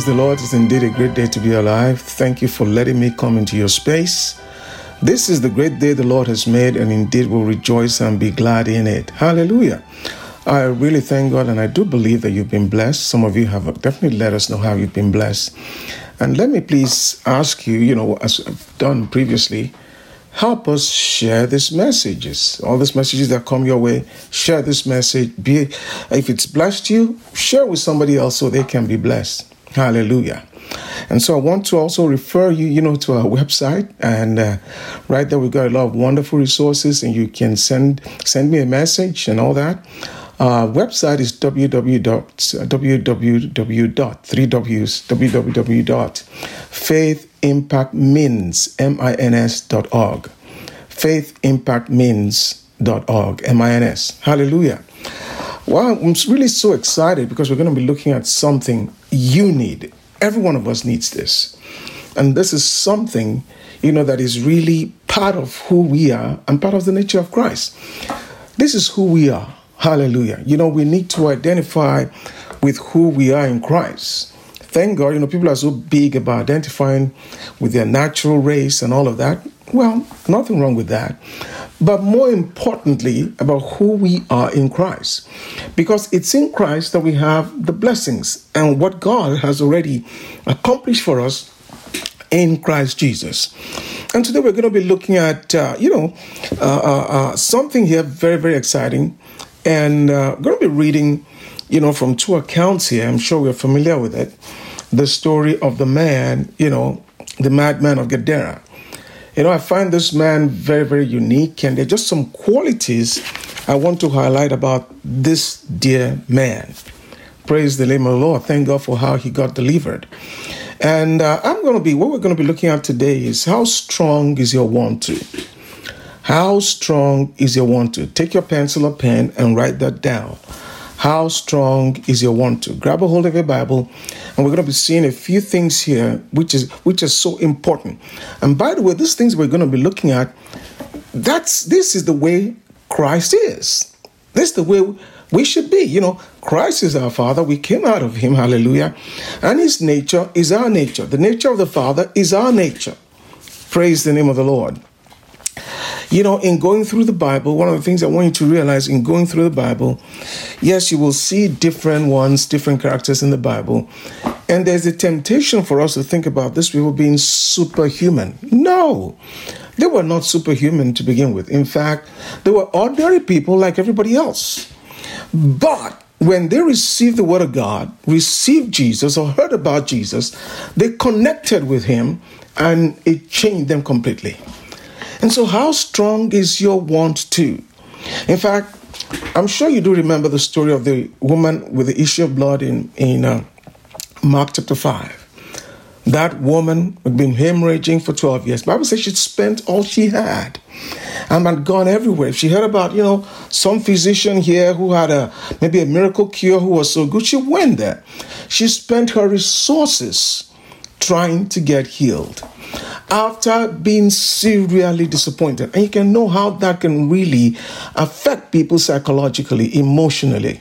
Praise the Lord. It's indeed a great day to be alive. Thank you for letting me come into your space. This is the great day the Lord has made, and indeed will rejoice and be glad in it. Hallelujah. I really thank God, and I do believe that you've been blessed. Some of you have definitely let us know how you've been blessed. And let me please ask you, you know, as I've done previously, help us share these messages. All these messages that come your way, share this message. Be if it's blessed you, share with somebody else so they can be blessed. Hallelujah. And so I want to also refer you, you know, to our website, and uh, right there we've got a lot of wonderful resources, and you can send send me a message and all that. Website is www.3ws www.faithimpactmins m-i-n-s.org faithimpactmins.org m-i-n-s hallelujah well i'm really so excited because we're going to be looking at something you need every one of us needs this and this is something you know that is really part of who we are and part of the nature of christ this is who we are Hallelujah. You know, we need to identify with who we are in Christ. Thank God, you know, people are so big about identifying with their natural race and all of that. Well, nothing wrong with that. But more importantly, about who we are in Christ. Because it's in Christ that we have the blessings and what God has already accomplished for us in Christ Jesus. And today we're going to be looking at, uh, you know, uh, uh, uh something here very, very exciting and uh, going to be reading, you know, from two accounts here. I'm sure we're familiar with it. The story of the man, you know, the madman of Gadara. You know, I find this man very, very unique, and there are just some qualities I want to highlight about this dear man. Praise the name of the Lord. Thank God for how he got delivered. And uh, I'm going to be, what we're going to be looking at today is how strong is your want to? How strong is your want to? Take your pencil or pen and write that down. How strong is your want to? Grab a hold of your Bible, and we're going to be seeing a few things here, which is which is so important. And by the way, these things we're going to be looking at, that's this is the way Christ is. This is the way we should be. You know, Christ is our Father. We came out of Him. Hallelujah. And His nature is our nature. The nature of the Father is our nature. Praise the name of the Lord. You know, in going through the Bible, one of the things I want you to realize in going through the Bible, yes, you will see different ones, different characters in the Bible. And there's a temptation for us to think about these people being superhuman. No, they were not superhuman to begin with. In fact, they were ordinary people like everybody else. But when they received the word of God, received Jesus, or heard about Jesus, they connected with him and it changed them completely. And so, how strong is your want to? In fact, I'm sure you do remember the story of the woman with the issue of blood in, in uh, Mark chapter 5. That woman had been hemorrhaging for 12 years. Bible says she'd spent all she had and had gone everywhere. If she heard about, you know, some physician here who had a maybe a miracle cure who was so good. She went there. She spent her resources trying to get healed after being severely disappointed. And you can know how that can really affect people psychologically, emotionally.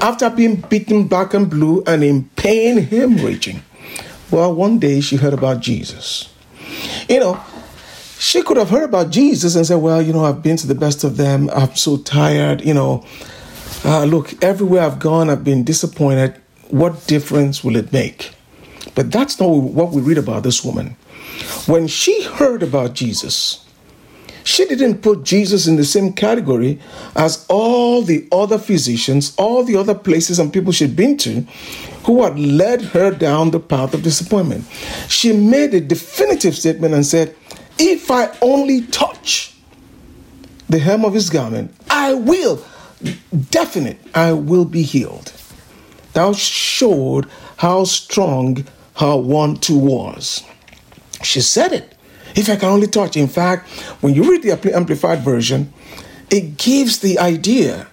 After being beaten black and blue and in pain, hemorrhaging. Well, one day she heard about Jesus. You know, she could have heard about Jesus and said, Well, you know, I've been to the best of them. I'm so tired. You know, uh, look, everywhere I've gone, I've been disappointed. What difference will it make? But that's not what we read about this woman. When she heard about Jesus, she didn't put Jesus in the same category as all the other physicians, all the other places and people she'd been to who had led her down the path of disappointment. She made a definitive statement and said, If I only touch the hem of his garment, I will, definite, I will be healed. Thou showed how strong her want to was. She said it. If I can only touch. In fact, when you read the Amplified Version, it gives the idea.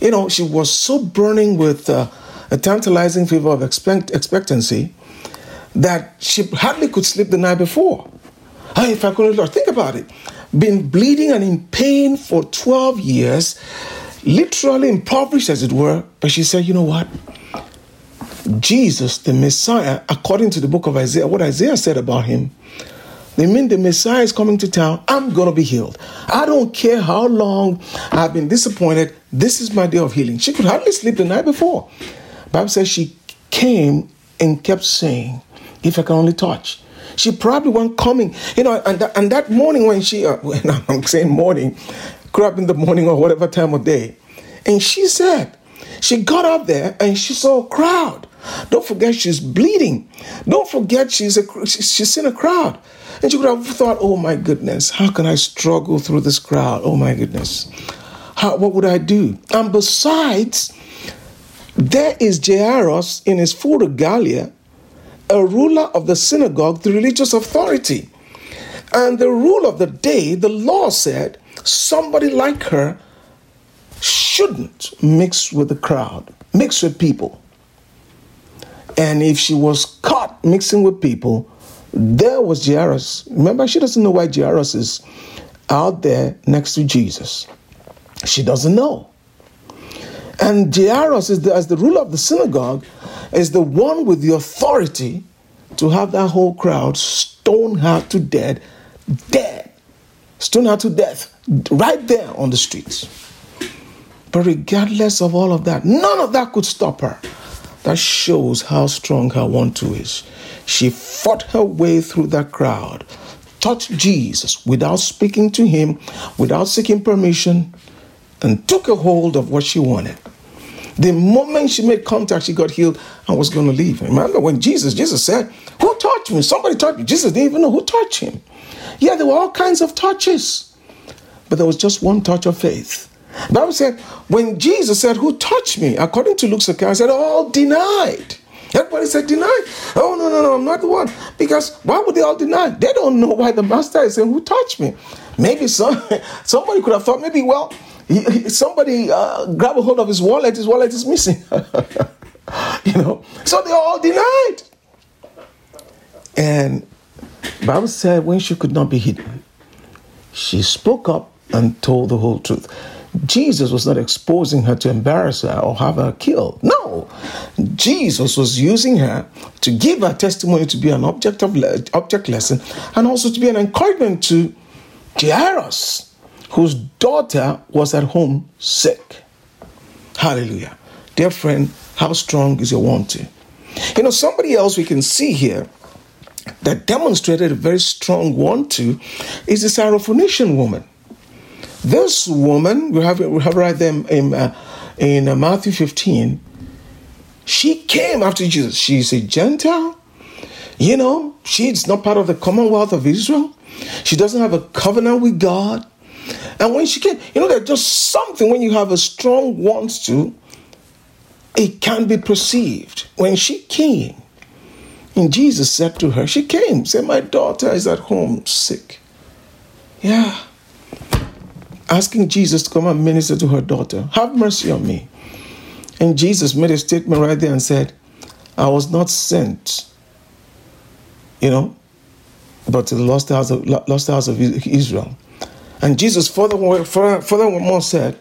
You know, she was so burning with uh, a tantalizing fever of expect- expectancy that she hardly could sleep the night before. Hey, if I could only touch. Think about it. been bleeding and in pain for 12 years, literally impoverished as it were. But she said, You know what? Jesus, the Messiah, according to the book of Isaiah, what Isaiah said about him, they mean the Messiah is coming to town. I'm going to be healed. I don't care how long I've been disappointed. This is my day of healing. She could hardly sleep the night before. Bible says she came and kept saying, if I can only touch. She probably wasn't coming, you know, and, and that morning when she, uh, when I'm saying morning, could have been the morning or whatever time of day. And she said, she got up there and she saw a crowd. Don't forget she's bleeding. Don't forget she's a she's in a crowd. And she could have thought, oh my goodness, how can I struggle through this crowd? Oh my goodness. How, what would I do? And besides, there is Jairus in his full regalia, a ruler of the synagogue, the religious authority. And the rule of the day, the law said, somebody like her shouldn't mix with the crowd, mix with people. And if she was caught mixing with people, there was Jairus. Remember, she doesn't know why Jairus is out there next to Jesus. She doesn't know. And Jairus, is the, as the ruler of the synagogue, is the one with the authority to have that whole crowd stone her to death, dead, stone her to death, right there on the streets. But regardless of all of that, none of that could stop her. That shows how strong her want to is. She fought her way through that crowd, touched Jesus without speaking to him, without seeking permission, and took a hold of what she wanted. The moment she made contact, she got healed and was going to leave. Remember when Jesus, Jesus said, Who touched me? Somebody touched me. Jesus didn't even know who touched him. Yeah, there were all kinds of touches, but there was just one touch of faith. Bible said, when Jesus said, Who touched me? According to Luke's account, I said, All denied. Everybody said, Denied. Oh, no, no, no, I'm not the one. Because why would they all deny? They don't know why the master is saying, Who touched me? Maybe some, somebody could have thought, maybe, well, somebody uh, grab a hold of his wallet, his wallet is missing. you know, so they all denied. And Bible said when she could not be hidden, she spoke up and told the whole truth. Jesus was not exposing her to embarrass her or have her killed. No, Jesus was using her to give her testimony to be an object of le- object lesson and also to be an encouragement to Jairus, whose daughter was at home sick. Hallelujah. Dear friend, how strong is your want to? You know, somebody else we can see here that demonstrated a very strong want to is the Syrophoenician woman. This woman, we have, we have right there in, uh, in uh, Matthew 15, she came after Jesus. She's a Gentile. You know, she's not part of the commonwealth of Israel. She doesn't have a covenant with God. And when she came, you know, there's just something when you have a strong want to, it can be perceived. When she came, and Jesus said to her, She came, said, My daughter is at home sick. Yeah. Asking Jesus to come and minister to her daughter. Have mercy on me. And Jesus made a statement right there and said, I was not sent, you know, but to the lost house of, lost house of Israel. And Jesus furthermore, furthermore said,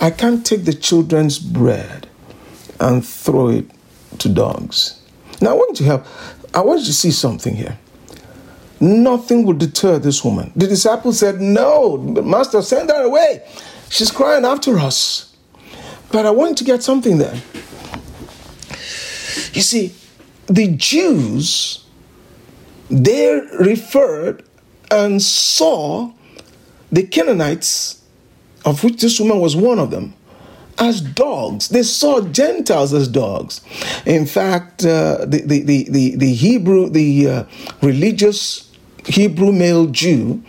I can't take the children's bread and throw it to dogs. Now I want you to help. I want you to see something here. Nothing will deter this woman. The disciples said, No, Master, send her away. She's crying after us. But I want to get something there. You see, the Jews, they referred and saw the Canaanites, of which this woman was one of them, as dogs. They saw Gentiles as dogs. In fact, uh, the, the, the, the, the Hebrew, the uh, religious Hebrew male Jew,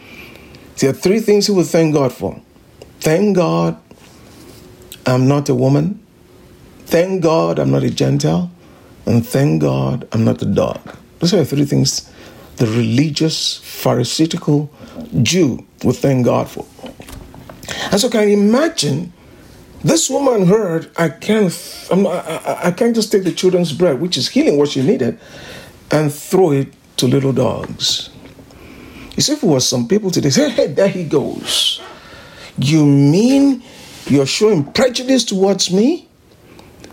there are three things he would thank God for. Thank God I'm not a woman. Thank God I'm not a Gentile. And thank God I'm not a dog. Those are the three things the religious, pharisaical Jew would thank God for. And so, can you imagine this woman heard, I can't, not, I, I can't just take the children's bread, which is healing what she needed, and throw it to little dogs. See, if it was some people today say, hey, there he goes. You mean you're showing prejudice towards me?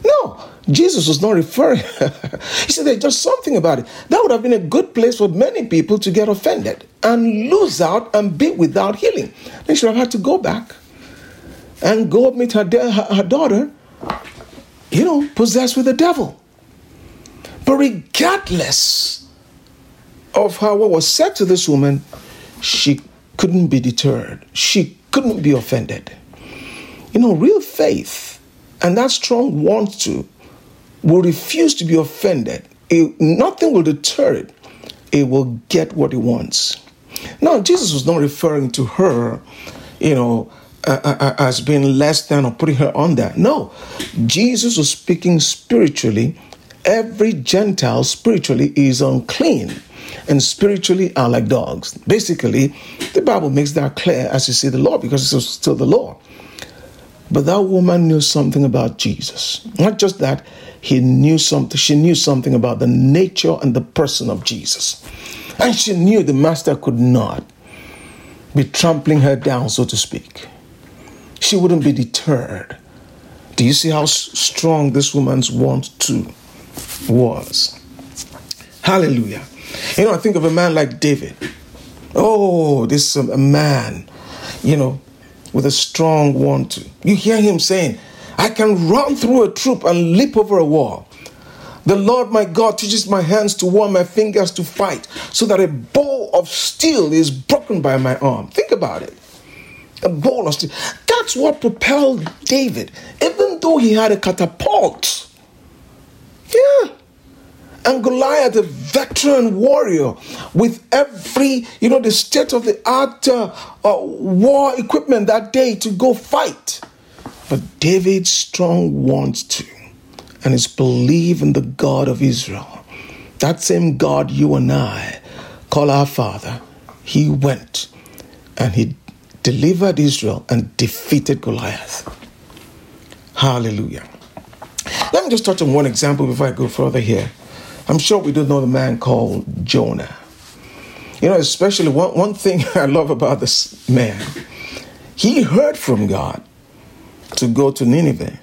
No, Jesus was not referring. he said there's just something about it. That would have been a good place for many people to get offended and lose out and be without healing. They should have had to go back and go meet her, her, her daughter, you know, possessed with the devil. But regardless of how what was said to this woman, she couldn't be deterred. She couldn't be offended. You know, real faith and that strong want to will refuse to be offended. It, nothing will deter it. It will get what it wants. Now, Jesus was not referring to her, you know, uh as being less than or putting her on that. No, Jesus was speaking spiritually. Every Gentile spiritually is unclean and spiritually are like dogs. Basically, the Bible makes that clear as you see the law because it's still the law. But that woman knew something about Jesus. Not just that, he knew something, she knew something about the nature and the person of Jesus. And she knew the master could not be trampling her down, so to speak. She wouldn't be deterred. Do you see how strong this woman's want to was? Hallelujah. You know, I think of a man like David. Oh, this um, a man, you know, with a strong want to. You hear him saying, I can run through a troop and leap over a wall. The Lord my God teaches my hands to warm my fingers to fight, so that a bow of steel is broken by my arm. Think about it. A bow of steel. That's what propelled David, even though he had a catapult. Yeah. And Goliath, a veteran warrior with every, you know, the state of the art uh, uh, war equipment that day to go fight. But David strong wants to, and is believe in the God of Israel. That same God you and I call our Father, he went and he delivered Israel and defeated Goliath. Hallelujah. Let me just touch on one example before I go further here. I'm sure we do know the man called Jonah. You know, especially one, one thing I love about this man, he heard from God to go to Nineveh.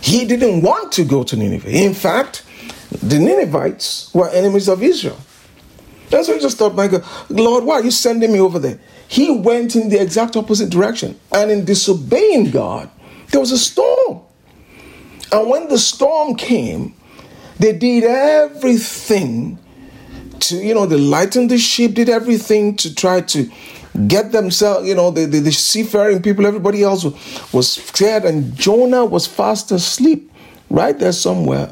He didn't want to go to Nineveh. In fact, the Ninevites were enemies of Israel. That's why he just thought, my God, Lord, why are you sending me over there? He went in the exact opposite direction. And in disobeying God, there was a storm. And when the storm came, they did everything to, you know, they lightened the ship, did everything to try to get themselves, you know, the, the, the seafaring people, everybody else was scared, and Jonah was fast asleep right there somewhere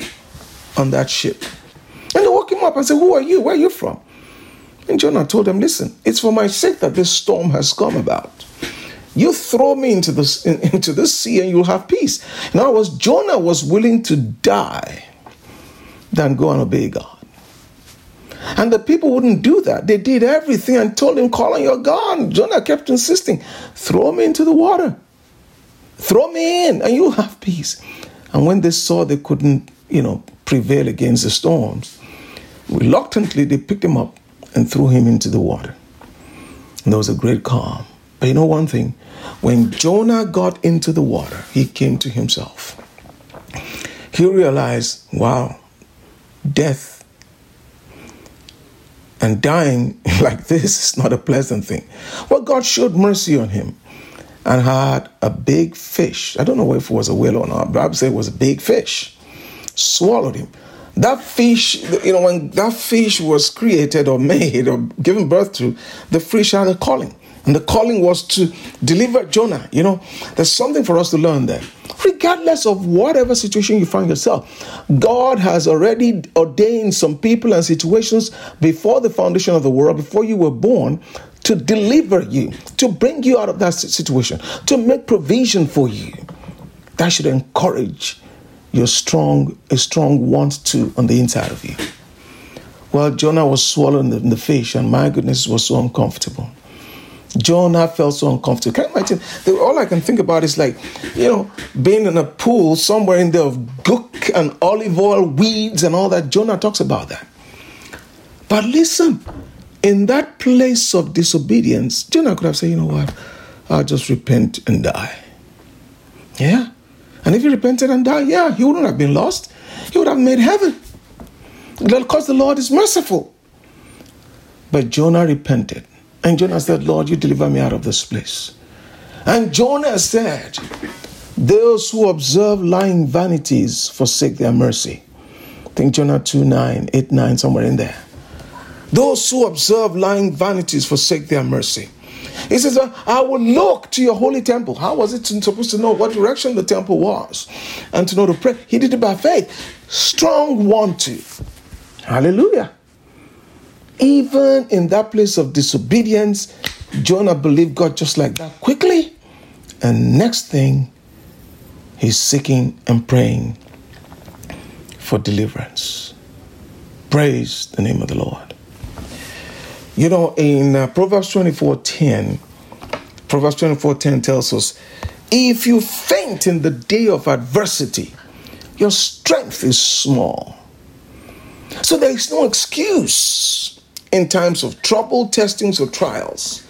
on that ship. And they woke him up and said, Who are you? Where are you from? And Jonah told them, Listen, it's for my sake that this storm has come about. You throw me into the, into the sea and you'll have peace. In other words, Jonah was willing to die than go and obey God. And the people wouldn't do that. They did everything and told him, Call on your God. Jonah kept insisting, Throw me into the water. Throw me in and you'll have peace. And when they saw they couldn't, you know, prevail against the storms, reluctantly they picked him up and threw him into the water. And there was a great calm. But you know one thing? When Jonah got into the water, he came to himself. He realized, wow, death and dying like this is not a pleasant thing. Well, God showed mercy on him and had a big fish. I don't know if it was a whale or not, would say it was a big fish. Swallowed him. That fish, you know, when that fish was created or made or given birth to, the fish had a calling. And the calling was to deliver Jonah. You know, there's something for us to learn there. Regardless of whatever situation you find yourself, God has already ordained some people and situations before the foundation of the world, before you were born, to deliver you, to bring you out of that situation, to make provision for you. That should encourage your strong, a strong want to on the inside of you. Well, Jonah was swallowed in the fish, and my goodness, was so uncomfortable. Jonah felt so uncomfortable. Can you imagine? All I can think about is like, you know, being in a pool somewhere in there of gook and olive oil, weeds, and all that. Jonah talks about that. But listen, in that place of disobedience, Jonah could have said, you know what, I'll just repent and die. Yeah. And if he repented and died, yeah, he wouldn't have been lost. He would have made heaven. Because the Lord is merciful. But Jonah repented. And Jonah said, Lord, you deliver me out of this place. And Jonah said, Those who observe lying vanities forsake their mercy. Think Jonah 2 9, 8 9, somewhere in there. Those who observe lying vanities forsake their mercy. He says, I will look to your holy temple. How was it supposed to know what direction the temple was and to know to pray? He did it by faith. Strong to. Hallelujah. Even in that place of disobedience, Jonah believed God just like that quickly. And next thing, he's seeking and praying for deliverance. Praise the name of the Lord. You know, in uh, Proverbs 24:10, Proverbs 24:10 tells us, if you faint in the day of adversity, your strength is small. So there is no excuse in times of trouble, testings, or trials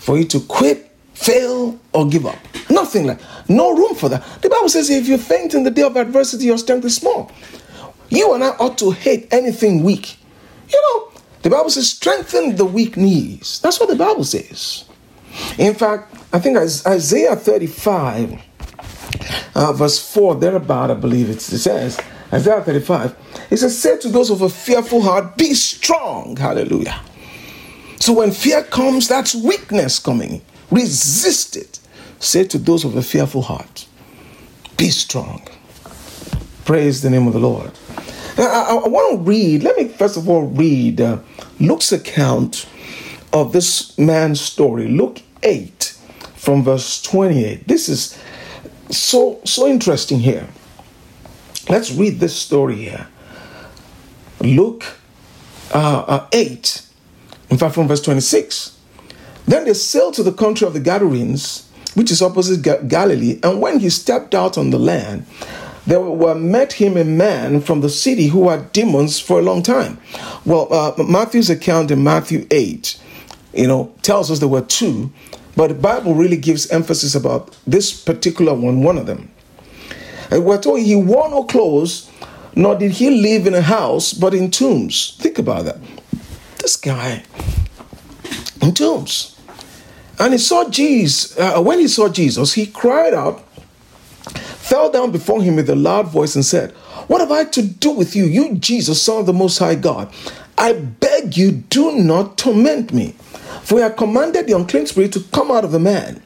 for you to quit, fail, or give up. Nothing like no room for that. The Bible says if you faint in the day of adversity, your strength is small. You and I ought to hate anything weak. You know, the Bible says strengthen the weak knees. That's what the Bible says. In fact, I think Isaiah 35, uh, verse 4, thereabout, I believe it says, Isaiah 35, it says, Say to those of a fearful heart, be strong. Hallelujah. So when fear comes, that's weakness coming. Resist it. Say to those of a fearful heart, be strong. Praise the name of the Lord. I, I, I want to read, let me first of all read uh, Luke's account of this man's story. Luke 8 from verse 28. This is so so interesting here. Let's read this story here. Luke uh, uh, 8, in fact, from verse 26. Then they sailed to the country of the Gadarenes, which is opposite Ga- Galilee, and when he stepped out on the land, there were met him a man from the city who had demons for a long time. Well, uh, Matthew's account in Matthew 8, you know, tells us there were two, but the Bible really gives emphasis about this particular one, one of them. We're told he wore no clothes, nor did he live in a house, but in tombs. Think about that. This guy in tombs. And he saw Jesus. Uh, when he saw Jesus, he cried out, fell down before him with a loud voice, and said, What have I to do with you, you Jesus, Son of the Most High God? I beg you, do not torment me. For had commanded the unclean spirit to come out of the man.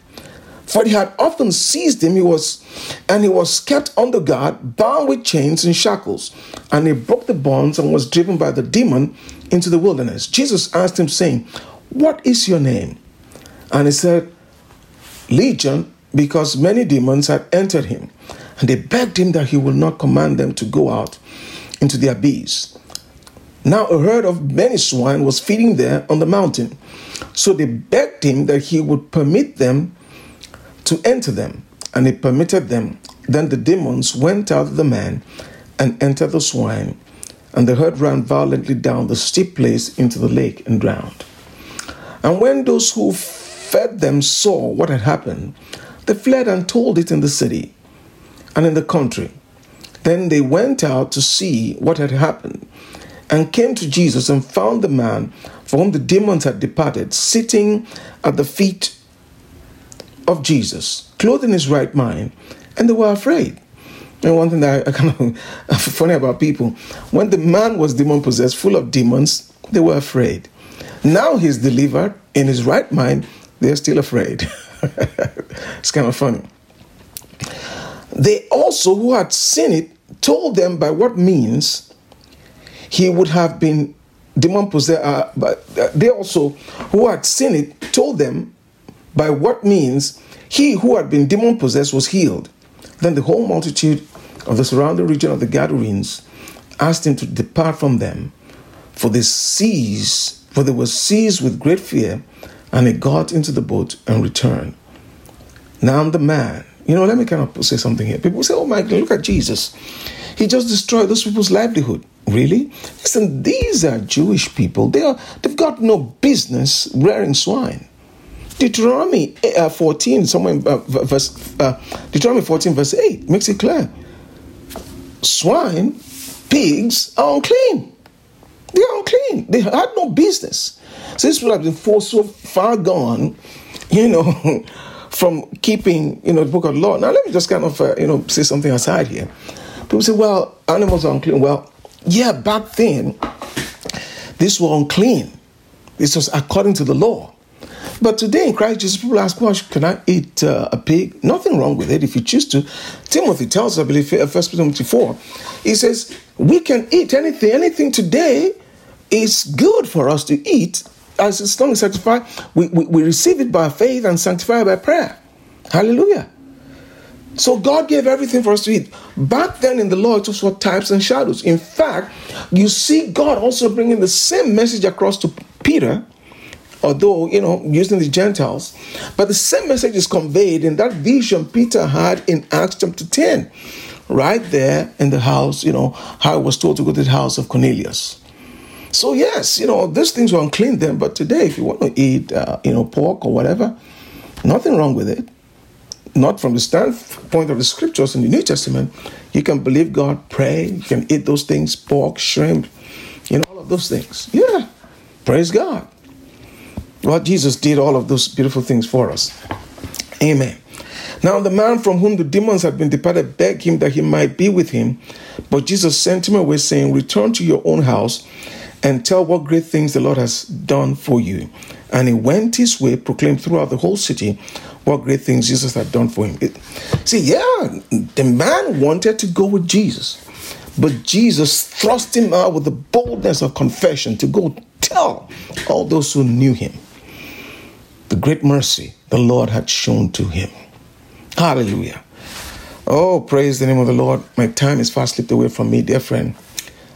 For he had often seized him, he was, and he was kept under guard, bound with chains and shackles. And he broke the bonds and was driven by the demon into the wilderness. Jesus asked him, saying, What is your name? And he said, Legion, because many demons had entered him. And they begged him that he would not command them to go out into the abyss. Now a herd of many swine was feeding there on the mountain. So they begged him that he would permit them to enter them, and he permitted them. Then the demons went out of the man and entered the swine, and the herd ran violently down the steep place into the lake and drowned. And when those who fed them saw what had happened, they fled and told it in the city and in the country. Then they went out to see what had happened and came to Jesus and found the man for whom the demons had departed sitting at the feet of Jesus, clothed in his right mind, and they were afraid. And one thing that I, kind of funny about people, when the man was demon possessed, full of demons, they were afraid. Now he's delivered in his right mind, they're still afraid. it's kind of funny. They also, who had seen it, told them by what means he would have been demon possessed. Uh, but uh, they also, who had seen it, told them by what means he who had been demon possessed was healed. Then the whole multitude of the surrounding region of the Gadarenes asked him to depart from them, for they seized, for they were seized with great fear, and he got into the boat and returned. Now I'm the man, you know, let me kind of say something here. People say, "Oh my God, look at Jesus! He just destroyed those people's livelihood." Really? Listen, these are Jewish people. They are, they've got no business rearing swine. Deuteronomy uh, 14, somewhere in uh, verse, uh, Deuteronomy 14, verse 8 makes it clear. Swine, pigs are unclean. They are unclean. They had no business. So this would have been for so far gone, you know, from keeping, you know, the book of the law. Now, let me just kind of, uh, you know, say something aside here. People say, well, animals are unclean. Well, yeah, back then, these were unclean. This was according to the law. But today in Christ Jesus, people ask, well, can I eat uh, a pig? Nothing wrong with it if you choose to. Timothy tells us, I believe, 1 Timothy 4, he says, we can eat anything. Anything today is good for us to eat as long as sanctified. We, we, we receive it by faith and sanctify by prayer. Hallelujah. So God gave everything for us to eat. Back then in the law, it was for types and shadows. In fact, you see God also bringing the same message across to Peter, although, you know, using the Gentiles. But the same message is conveyed in that vision Peter had in Acts chapter 10, right there in the house, you know, how I was told to go to the house of Cornelius. So, yes, you know, these things were unclean then, but today, if you want to eat, uh, you know, pork or whatever, nothing wrong with it not from the standpoint of the scriptures in the New Testament, you can believe God, pray, you can eat those things, pork, shrimp, you know, all of those things. Yeah, praise God. Well, Jesus did all of those beautiful things for us. Amen. Now, the man from whom the demons had been departed begged him that he might be with him, but Jesus sent him away, saying, Return to your own house and tell what great things the Lord has done for you. And he went his way, proclaimed throughout the whole city what great things Jesus had done for him. It, see, yeah, the man wanted to go with Jesus, but Jesus thrust him out with the boldness of confession to go tell all those who knew him the great mercy the Lord had shown to him. Hallelujah. Oh, praise the name of the Lord. My time is fast slipped away from me, dear friend.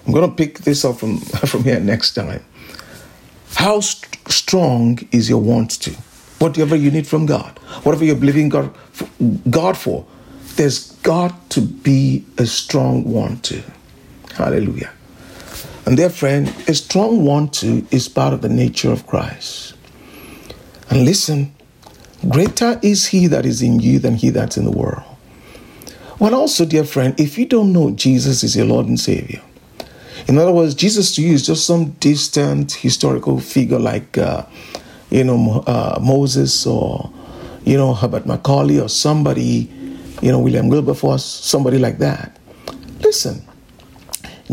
I'm going to pick this up from, from here next time. How st- strong is your want to? whatever you need from God, whatever you're believing God for, God for, there's got to be a strong want to. Hallelujah. And dear friend, a strong want to is part of the nature of Christ. And listen, greater is he that is in you than he that's in the world. Well, also, dear friend, if you don't know Jesus is your Lord and Savior, in other words, Jesus to you is just some distant historical figure like uh, you know, uh, Moses or, you know, Herbert Macaulay or somebody, you know, William Wilberforce, somebody like that. Listen,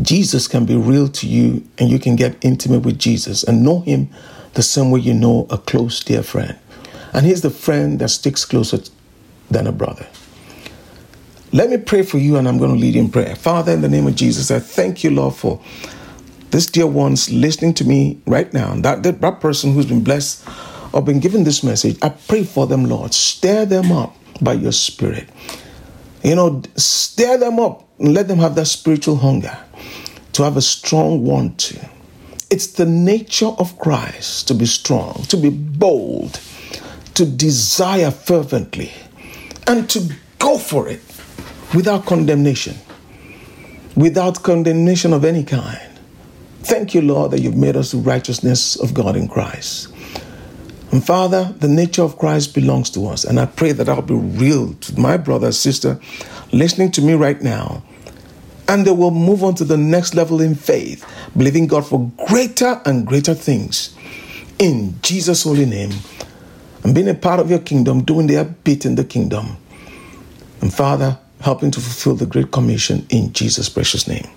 Jesus can be real to you and you can get intimate with Jesus and know him the same way you know a close dear friend. And he's the friend that sticks closer than a brother. Let me pray for you and I'm going to lead in prayer. Father, in the name of Jesus, I thank you, Lord, for this dear ones listening to me right now, that, that, that person who's been blessed or been given this message, I pray for them, Lord. Stir them up by your spirit. You know, stir them up and let them have that spiritual hunger to have a strong want to. It's the nature of Christ to be strong, to be bold, to desire fervently, and to go for it without condemnation, without condemnation of any kind. Thank you, Lord, that you've made us the righteousness of God in Christ. And Father, the nature of Christ belongs to us. And I pray that I'll be real to my brother, sister, listening to me right now. And they will move on to the next level in faith, believing God for greater and greater things. In Jesus' holy name. And being a part of your kingdom, doing their bit in the kingdom. And Father, helping to fulfill the Great Commission in Jesus' precious name.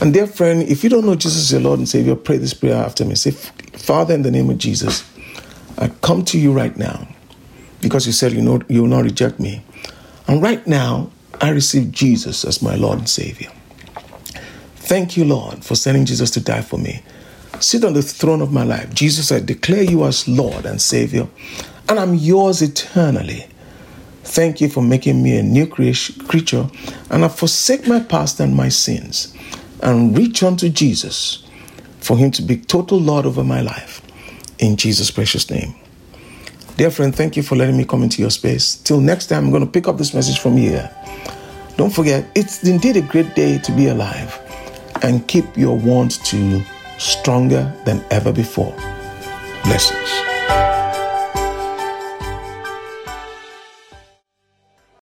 And dear friend, if you don't know Jesus as your Lord and Savior, pray this prayer after me. Say, Father, in the name of Jesus, I come to you right now because you said you know you will not reject me. And right now, I receive Jesus as my Lord and Savior. Thank you, Lord, for sending Jesus to die for me. Sit on the throne of my life. Jesus, I declare you as Lord and Savior, and I'm yours eternally. Thank you for making me a new creature, and I forsake my past and my sins and reach unto Jesus for him to be total Lord over my life. In Jesus' precious name. Dear friend, thank you for letting me come into your space. Till next time, I'm going to pick up this message from here. Don't forget, it's indeed a great day to be alive. and keep your want to stronger than ever before. Blessings.